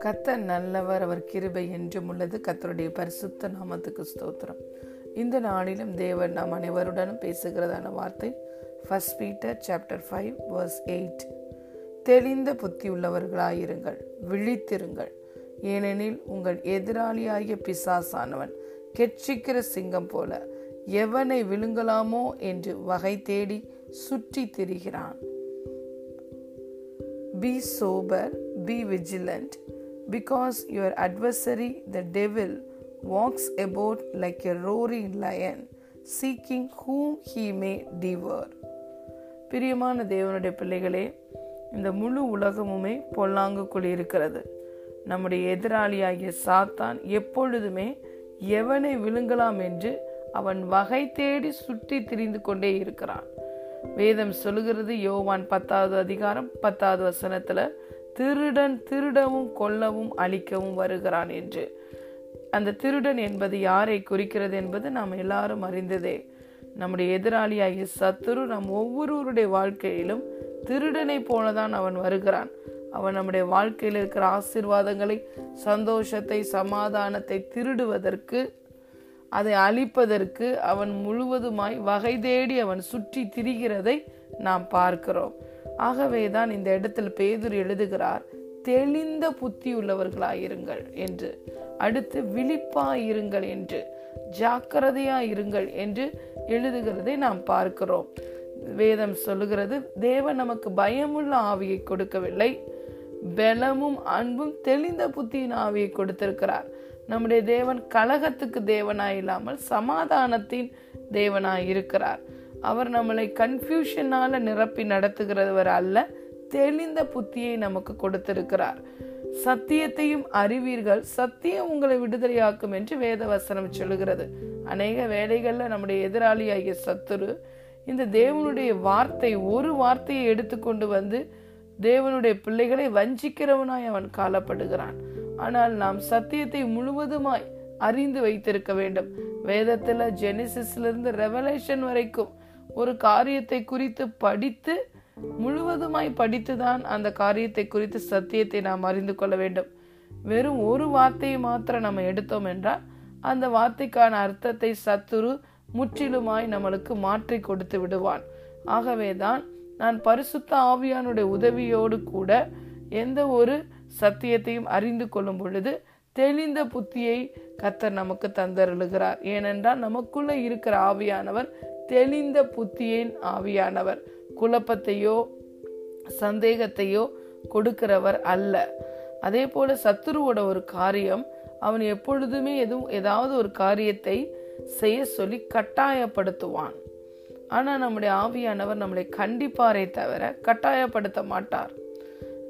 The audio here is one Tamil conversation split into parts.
கத்தர் நல்லவர் அவர் கிருபை என்றும் உள்ளது. கத்தருடைய பரிசுத்த நாமத்துக்கு ஸ்தோத்திரம். இந்த நாளிலும் தேவன் நாம் அனைவருடனும் பேசுகிறதான வார்த்தை first Peter chapter five verse eight தெளிந்த புத்தி உள்ளவர்களாயிருங்கள் விழித்திருங்கள். ஏனெனில் உங்கள் எதிராளியாகிய பிசாசானவன் கெட்சிக்கிற சிங்கம் போல எவனை விழுங்கலாமோ என்று வகை தேடி சுற்றி திரிகிறான். Be sober be vigilant because your adversary the devil walks about like a roaring lion seeking whom he may devour பிரியமான தேவனுடைய பிள்ளைகளே இந்த முழு உலகமுமே பொல்லாங்குக்குள் இருக்கிறது நம்முடைய எதிராளியாகிய சாத்தான் எப்பொழுதுமே எவனை விழுங்கலாம் என்று அவன் வகை தேடி சுற்றி திரிந்து கொண்டே இருக்கிறான். வேதம் சொல்லுகிறது யோவான் பத்தாவது அதிகாரம் பத்தாவது வசனத்துல திருடன் திருடவும் கொல்லவும் அழிக்கவும் வருகிறான் என்று. அந்த திருடன் என்பது யாரை குறிக்கிறது என்பது நாம் எல்லாரும் அறிந்ததே. நம்முடைய எதிராளியாகிய சத்துரு நம் ஒவ்வொருவருடைய வாழ்க்கையிலும் திருடனை போலதான் அவன் வருகிறான். அவன் நம்முடைய வாழ்க்கையில் இருக்கிற ஆசிர்வாதங்களை சந்தோஷத்தை சமாதானத்தை திருடுவதற்கு அதை அழிப்பதற்கு அவன் முழுவதுமாய் வகை தேடி அவன் சுற்றி திரிகிறதை நாம் பார்க்கிறோம். ஆகவேதான் இந்த இடத்தில் பேதுர் எழுதுகிறார் தெளிந்த புத்தி உள்ளவர்களாயிருங்கள் என்று. அடுத்து விழிப்பாயிருங்கள் என்று. ஜாக்கிரதையாயிருங்கள் என்று எழுதுகிறதை நாம் பார்க்கிறோம். வேதம் சொல்லுகிறது தேவன் நமக்கு பயமுள்ள ஆவியை கொடுக்கவில்லை பலமும் அன்பும் தெளிந்த புத்தியின் ஆவியை கொடுத்திருக்கிறார். நம்முடைய தேவன் கலகத்துக்கு தேவனாய் இல்லாமல் சமாதானத்தின் தேவனாய் இருக்கிறார் அவர் நம்மளை கன்ஃபியூஷனால நிரப்பி நடத்துகிறவர் அல்ல தெளிந்த புத்தியை நமக்கு கொடுத்திருக்கிறார். சத்தியத்தையும் அறிவீர்கள் சத்தியம் உங்களை விடுதலையாக்கும் என்று வேத வசனம் சொல்லுகிறது. அநேக வேலைகளில் நம்முடைய எதிராளியாகிய சத்துரு இந்த தேவனுடைய வார்த்தை ஒரு வார்த்தையை எடுத்துக்கொண்டு வந்து தேவனுடைய பிள்ளைகளை வஞ்சிக்கிறவனாய் அவன் காலப்படுகிறான். ஆனால் நாம் சத்தியத்தை முழுவதுமாய் அறிந்து வைத்திருக்க வேண்டும். வேதத்துல ஜெனிசிஸ்ல இருந்து ரெவலேஷன் வரைக்கும் ஒரு காரியத்தை குறித்து படித்து முழுவதுமாய் படித்துதான் அந்த காரியத்தை குறித்து சத்தியத்தை நாம் அறிந்து கொள்ள வேண்டும். வெறும் ஒரு வார்த்தையை மாத்திரம் நம்ம எடுத்தோம் என்றால் அந்த வார்த்தைக்கான அர்த்தத்தை சத்துரு முற்றிலுமாய் நம்மளுக்கு மாற்றி கொடுத்து விடுவான். ஆகவேதான் நான் பரிசுத்த ஆவியானுடைய உதவியோடு கூட எந்த ஒரு சத்தியத்தையும் அறிந்து கொள்ளும் பொழுது தெளிந்த புத்தியை கத்தர் நமக்கு தந்தருளுகிறார். ஏனென்றால் நமக்குள்ளே இருக்கிற ஆவியானவர் தெளிந்த புத்தியின் ஆவியானவர். குழப்பத்தையோ சந்தேகத்தையோ கொடுக்கிறவர் அல்ல. அதே போல சத்துருவோட ஒரு காரியம் அவன் எப்பொழுதுமே எதுவும் ஏதாவது ஒரு காரியத்தை செய்ய சொல்லி கட்டாயப்படுத்துவான். ஆனால் நம்முடைய ஆவியானவர் நம்மளை கண்டிப்பாரே தவிர கட்டாயப்படுத்த மாட்டார்.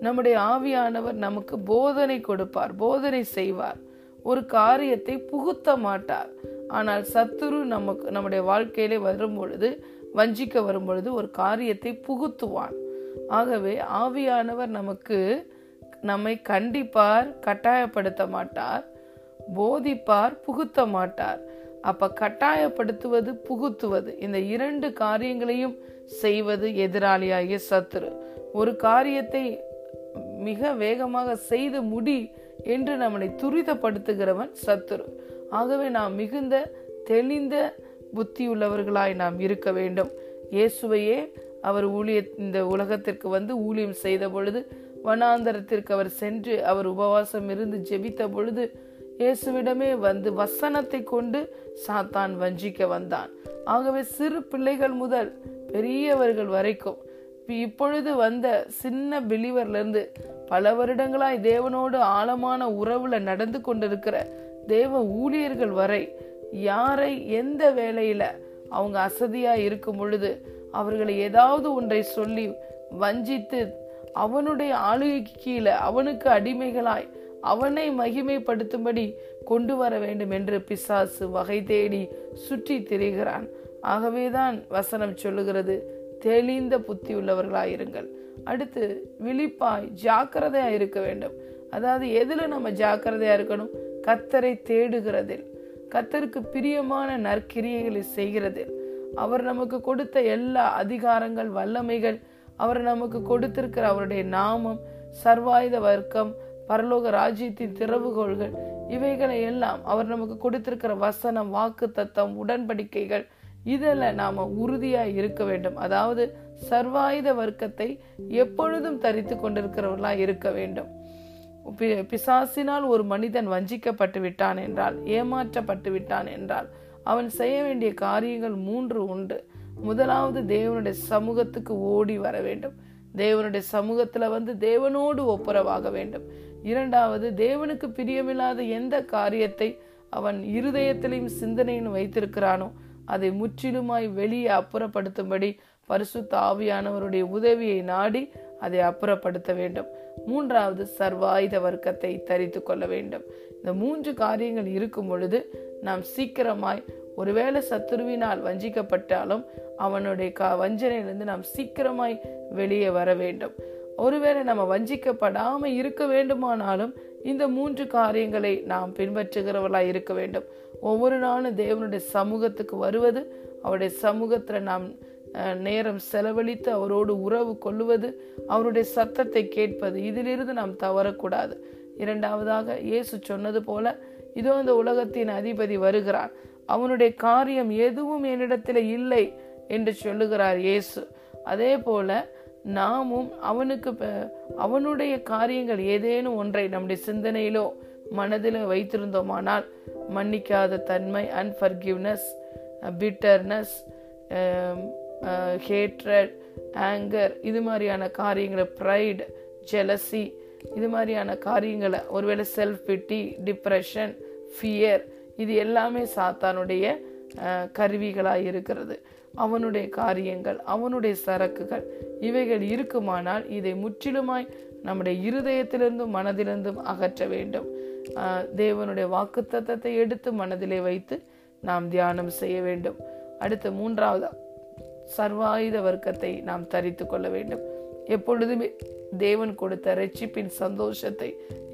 நம்முடைய ஆவியானவர் நமக்கு போதனை கொடுப்பார் போதனை செய்வார். ஒரு காரியத்தை புகுத்த மாட்டார். ஆனால் சத்துரு நமக்கு நம்முடைய வாழ்க்கையிலே வரும் பொழுது வஞ்சிக்க வரும் பொழுது ஒரு காரியத்தை புகுத்துவான். ஆகவே ஆவியானவர் நமக்கு நம்மை கண்டிப்பார் கட்டாயப்படுத்த மாட்டார் போதிப்பார் புகுத்த மாட்டார். அப்ப கட்டாயப்படுத்துவது புகுத்துவது இந்த இரண்டு காரியங்களையும் செய்வது எதிராளியாகிய சத்துரு. ஒரு காரியத்தை மிக வேகமாக செய்து முடி என்று நம்மளை துரிதப்படுத்துகிறவன் சத்துரு. ஆகவே நாம் மிகுந்த தெளிந்த புத்தியுள்ளவர்களாய் நாம் இருக்க வேண்டும். இயேசுவையே அவர் ஊழிய இந்த உலகத்திற்கு வந்து ஊழியம் செய்த பொழுது வனாந்தரத்திற்கு அவர் சென்று அவர் உபவாசம் இருந்து ஜெபித்த பொழுது இயேசுவிடமே வந்து வசனத்தை கொண்டு சாத்தான் வஞ்சிக்க வந்தான். ஆகவே சிறு பிள்ளைகள் முதல் பெரியவர்கள் வரைக்கும் இப்பொழுது வந்த சின்ன பிலிவர்லேருந்து பல வருடங்களாய் தேவனோடு ஆழமான உறவுல நடந்து கொண்டிருக்கிற தேவ ஊழியர்கள் வரை யாரை எந்த வேலையில அவங்க அசதியா இருக்கும் பொழுது அவர்களை ஏதாவது ஒன்றை சொல்லி வஞ்சித்து அவனுடைய ஆளுகைக்கு கீழே அவனுக்கு அடிமைகளாய் அவனை மகிமைப்படுத்தும்படி கொண்டு வர வேண்டும் என்று பிசாசு வகை தேடி சுற்றி திரிகிறான். ஆகவேதான் வசனம் சொல்லுகிறது. தெளிந்த புத்தி உள்ளவர்களாயிருங்கள். அடுத்து விழிப்பாய் ஜாக்கிரதையாக இருக்க வேண்டும். அதாவது எதில் நம்ம ஜாக்கிரதையாக இருக்கணும்? கத்தரை தேடுகிறதில். கத்தருக்கு பிரியமான நற்கிரியைகளை செய்கிறதில். அவர் நமக்கு கொடுத்த எல்லா அதிகாரங்கள் வல்லமைகள் அவர் நமக்கு கொடுத்திருக்கிற அவருடைய நாமம் சர்வாயுத வர்க்கம் பரலோக ராஜ்யத்தின் திறவுகோள்கள் இவைகளை எல்லாம் அவர் நமக்கு கொடுத்திருக்கிற வசனம் வாக்கு தத்தம் உடன்படிக்கைகள் இதில் நாம் உறுதியாக இருக்க வேண்டும். அதாவது சர்வாயுத வர்க்கத்தை எப்பொழுதும் தரித்து கொண்டிருக்கிறவர்களாக இருக்க வேண்டும். பி- பிசாசினால் ஒரு மனிதன் வஞ்சிக்கப்பட்டு விட்டான் என்றால் ஏமாற்றப்பட்டு விட்டான் என்றால் அவன் செய்ய வேண்டிய காரியங்கள் மூன்று உண்டு. முதலாவது தேவனுடைய சமூகத்துக்கு ஓடி வர வேண்டும். தேவனுடைய சமூகத்தில் வந்து தேவனோடு ஒப்புரவாக வேண்டும். இரண்டாவது தேவனுக்கு பிரியமில்லாத எந்த காரியத்தை அவன் இருதயத்திலையும் சிந்தனையும் வைத்திருக்கிறானோ அதை முற்றிலுமாய் வெளியே அப்புறப்படுத்தும்படி பரிசுத்த ஆவியானவருடைய உதவியை நாடி அதை அப்புறப்படுத்த வேண்டும். மூன்றாவது சர்வாயுத வர்க்கத்தை தரித்து கொள்ள வேண்டும். இந்த மூன்று காரியங்கள் இருக்கும் பொழுது நாம் சீக்கிரமாய் ஒருவேளை சத்துருவினால் வஞ்சிக்கப்பட்டாலும் அவனுடைய க வஞ்சனையிலிருந்து நாம் சீக்கிரமாய் வெளியே வர வேண்டும். ஒருவேளை நம்ம வஞ்சிக்கப்படாமல் இருக்க வேண்டுமானாலும் இந்த மூன்று காரியங்களை நாம் பின்பற்றுகிறவர்களாய் இருக்க வேண்டும். ஒவ்வொரு நாளும் தேவனுடைய சமூகத்துக்கு வருவது அவருடைய சமூகத்தில் நாம் நேரம் செலவழித்து அவரோடு உறவு கொள்ளுவது அவருடைய சத்தத்தை கேட்பது இதிலிருந்து நாம் தவறக்கூடாது. இரண்டாவதாக இயேசு சொன்னது போல இதோ இந்த உலகத்தின் அதிபதி வருகிறான் அவனுடைய காரியம் எதுவும் என்னிடத்தில் இல்லை என்று சொல்லுகிறார் இயேசு. அதே போல நாமும் அவனுக்கு அவனுடைய காரியங்கள் ஏதேனும் ஒன்றை நம்முடைய சிந்தனையிலோ மனதிலோ வைத்திருந்தோமானால் மன்னிக்காத தன்மை அன்ஃபர்கிவ்னஸ் பிட்டர்னஸ் ஹேட்ரட் ஆங்கர் இது மாதிரியான காரியங்களை ப்ரைட் ஜெலசி இது மாதிரியான காரியங்களை ஒருவேளை செல்ஃப் பிட்டி டிப்ரெஷன் ஃபியர் இது எல்லாமே சாத்தானுடைய uh, கருவிகளாக இருக்கிறது. அவனுடைய காரியங்கள் அவனுடைய சரக்குகள் இவைகள் இருக்குமானால் இதை முற்றிலுமாய் நம்முடைய இருதயத்திலிருந்தும் மனதிலிருந்தும் அகற்ற வேண்டும். தேவனுடைய வாக்குத்தத்தத்தை எடுத்து மனதிலே வைத்து நாம் தியானம் செய்ய வேண்டும். அடுத்து மூன்றாவது சர்வாயுத வர்க்கத்தை நாம் தரித்து கொள்ள வேண்டும். எப்பொழுதுமே தேவன் கொடுத்த ரட்சிப்பின் சந்தோஷத்தை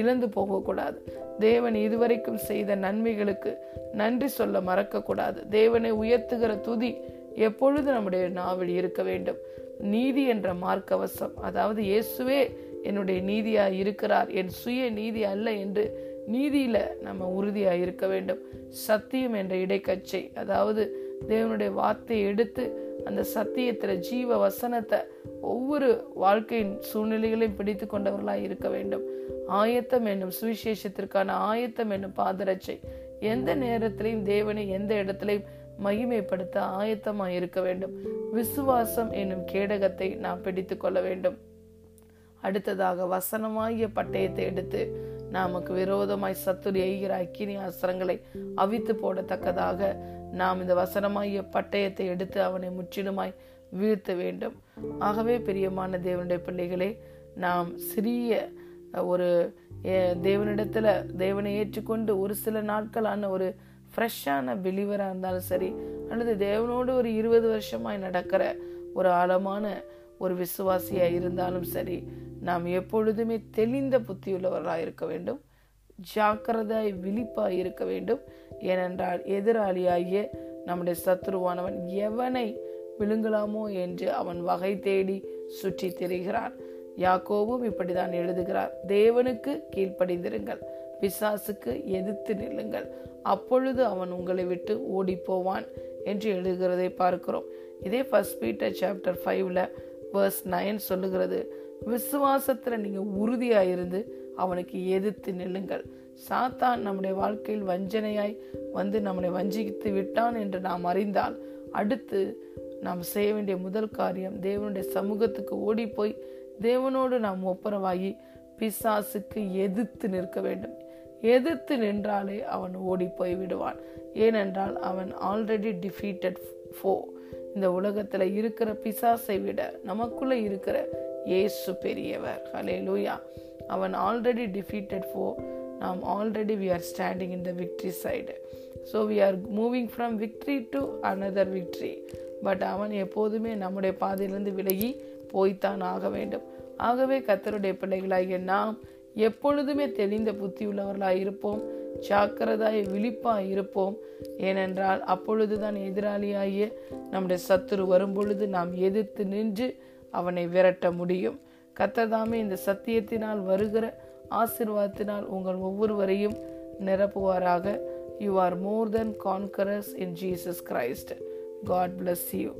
இழந்து போகக்கூடாது. தேவன் இதுவரைக்கும் செய்த நன்மைகளுக்கு நன்றி சொல்ல மறக்கக்கூடாது. தேவனை உயர்த்துகிற துதி எப்பொழுது நம்முடைய நாவில் இருக்க வேண்டும்? நீதி என்ற மார்க்கவசம் அதாவது இயேசுவே என்னுடைய நீதியாய் இருக்கிறார் என் சுய நீதி அல்ல என்று நீதியில் நம்ம உறுதியாக இருக்க வேண்டும். சத்தியம் என்ற இடைக்கச்சை அதாவது தேவனுடைய வார்த்தையை எடுத்து அந்த சத்தியத்தில் ஜீவ வசனத்தை ஒவ்வொரு வாழ்க்கையின் சூழ்நிலைகளையும் பிடித்து கொண்டவர்களாக இருக்க வேண்டும். ஆயத்தம் என்னும் சுவிசேஷத்திற்கான ஆயத்தம் என்னும் பாதரட்சை எந்த நேரத்திலையும் தேவனை எந்த இடத்திலையும் மகிமைப்படுத்த ஆயத்தமாக இருக்க வேண்டும். விசுவாசம் என்னும் கேடகத்தை நாம் பிடித்து கொள்ள வேண்டும். அடுத்ததாக வசனமாகிய பட்டயத்தை எடுத்து நமக்கு விரோதமாய் சத்துரு எய்கிற அக்கினி அஸ்திரங்களை அவித்து போடத்தக்கதாக நாம் இந்த வசனமாகிய பட்டயத்தை எடுத்து அவனை முற்றிலுமாய் வீழ்த்த வேண்டும். ஆகவே பிரியமான தேவனுடைய பிள்ளைகளே நாம் சிறிய ஒரு தேவனிடத்தில் தேவனிடத்துல தேவனை ஏற்றுக்கொண்டு ஒரு சில நாட்களான ஒரு ஃப்ரெஷ்ஷான பிலீவராக இருந்தாலும் சரி அல்லது தேவனோடு ஒரு இருபது வருஷமாய் நடக்கிற ஒரு ஆழமான ஒரு விசுவாசியாக இருந்தாலும் சரி நாம் எப்பொழுதுமே தெளிந்த புத்தியுள்ளவர்களாக இருக்க வேண்டும். ஜாக்கிரதாய் விழிப்பாய் இருக்க வேண்டும். ஏனென்றால் எதிராளியாகிய நம்முடைய சத்ருவானவன் எவனை விழுங்கலாமோ என்று அவன் வகை தேடி சுற்றி திரிகிறான். யாக்கோவும் இப்படிதான் எழுதுகிறார். தேவனுக்கு கீழ்ப்படிந்திருங்கள். பிசாசுக்கு எதிர்த்து நில்லுங்கள். அப்பொழுது அவன் உங்களை விட்டு ஓடி போவான் என்று எழுதுகிறதை பார்க்கிறோம். இதே ஃபர்ஸ்ட் பீட்டர் சாப்டர் ஃபைவ்ல வேர்ஸ் நைன் சொல்லுகிறது. விசுவாசத்தில் நீங்கள் உறுதியாக இருந்து அவனுக்கு எதிர்த்து நில்லுங்கள். சாத்தான் நம்முடைய வாழ்க்கையில் வஞ்சனையாய் வந்து நம்மளை வஞ்சித்து விட்டான் என்று நாம் அறிந்தால் அடுத்து நாம் செய்ய வேண்டிய முதல் காரியம் தேவனுடைய சமூகத்துக்கு ஓடி போய் தேவனோடு நாம் ஒப்புரவாகி பிசாசுக்கு எதிர்த்து நிற்க வேண்டும். எதிர்த்து நின்றாலே அவன் ஓடி போய் விடுவான். ஏனென்றால் அவன் ஆல்ரெடி டிஃபீட்டட் ஃபோ இந்த உலகத்தில் இருக்கிற பிசாசை விட நமக்குள்ளே இருக்கிற ஏசு பெரியவர். ஹலே லூயா அவன் ஆல்ரெடி டிஃபீட்டட் ஃபோ நாம் already we are standing in the victory side so we are moving from victory to another victory but அவன் எப்போதுமே நம்முடைய பாதையிலிருந்து விலகி போய்த்தான் ஆக வேண்டும். ஆகவே கத்தருடைய பிள்ளைகளாகிய நாம் எப்பொழுதுமே தெளிந்த புத்தி உள்ளவர்களாக இருப்போம். ஜாக்கிரதாய் விழிப்பாக இருப்போம். ஏனென்றால் அப்பொழுதுதான் எதிராளியாகிய நம்முடைய சத்துரு வரும்பொழுது நாம் எதிர்த்து நின்று அவனை விரட்ட முடியும். கத்ததாமே இந்த சத்தியத்தினால் வருகிற ஆசிர்வாதத்தினால் உங்கள் ஒவ்வொருவரையும் நிரப்புவாராக. You are more than conquerors in Jesus Christ God bless you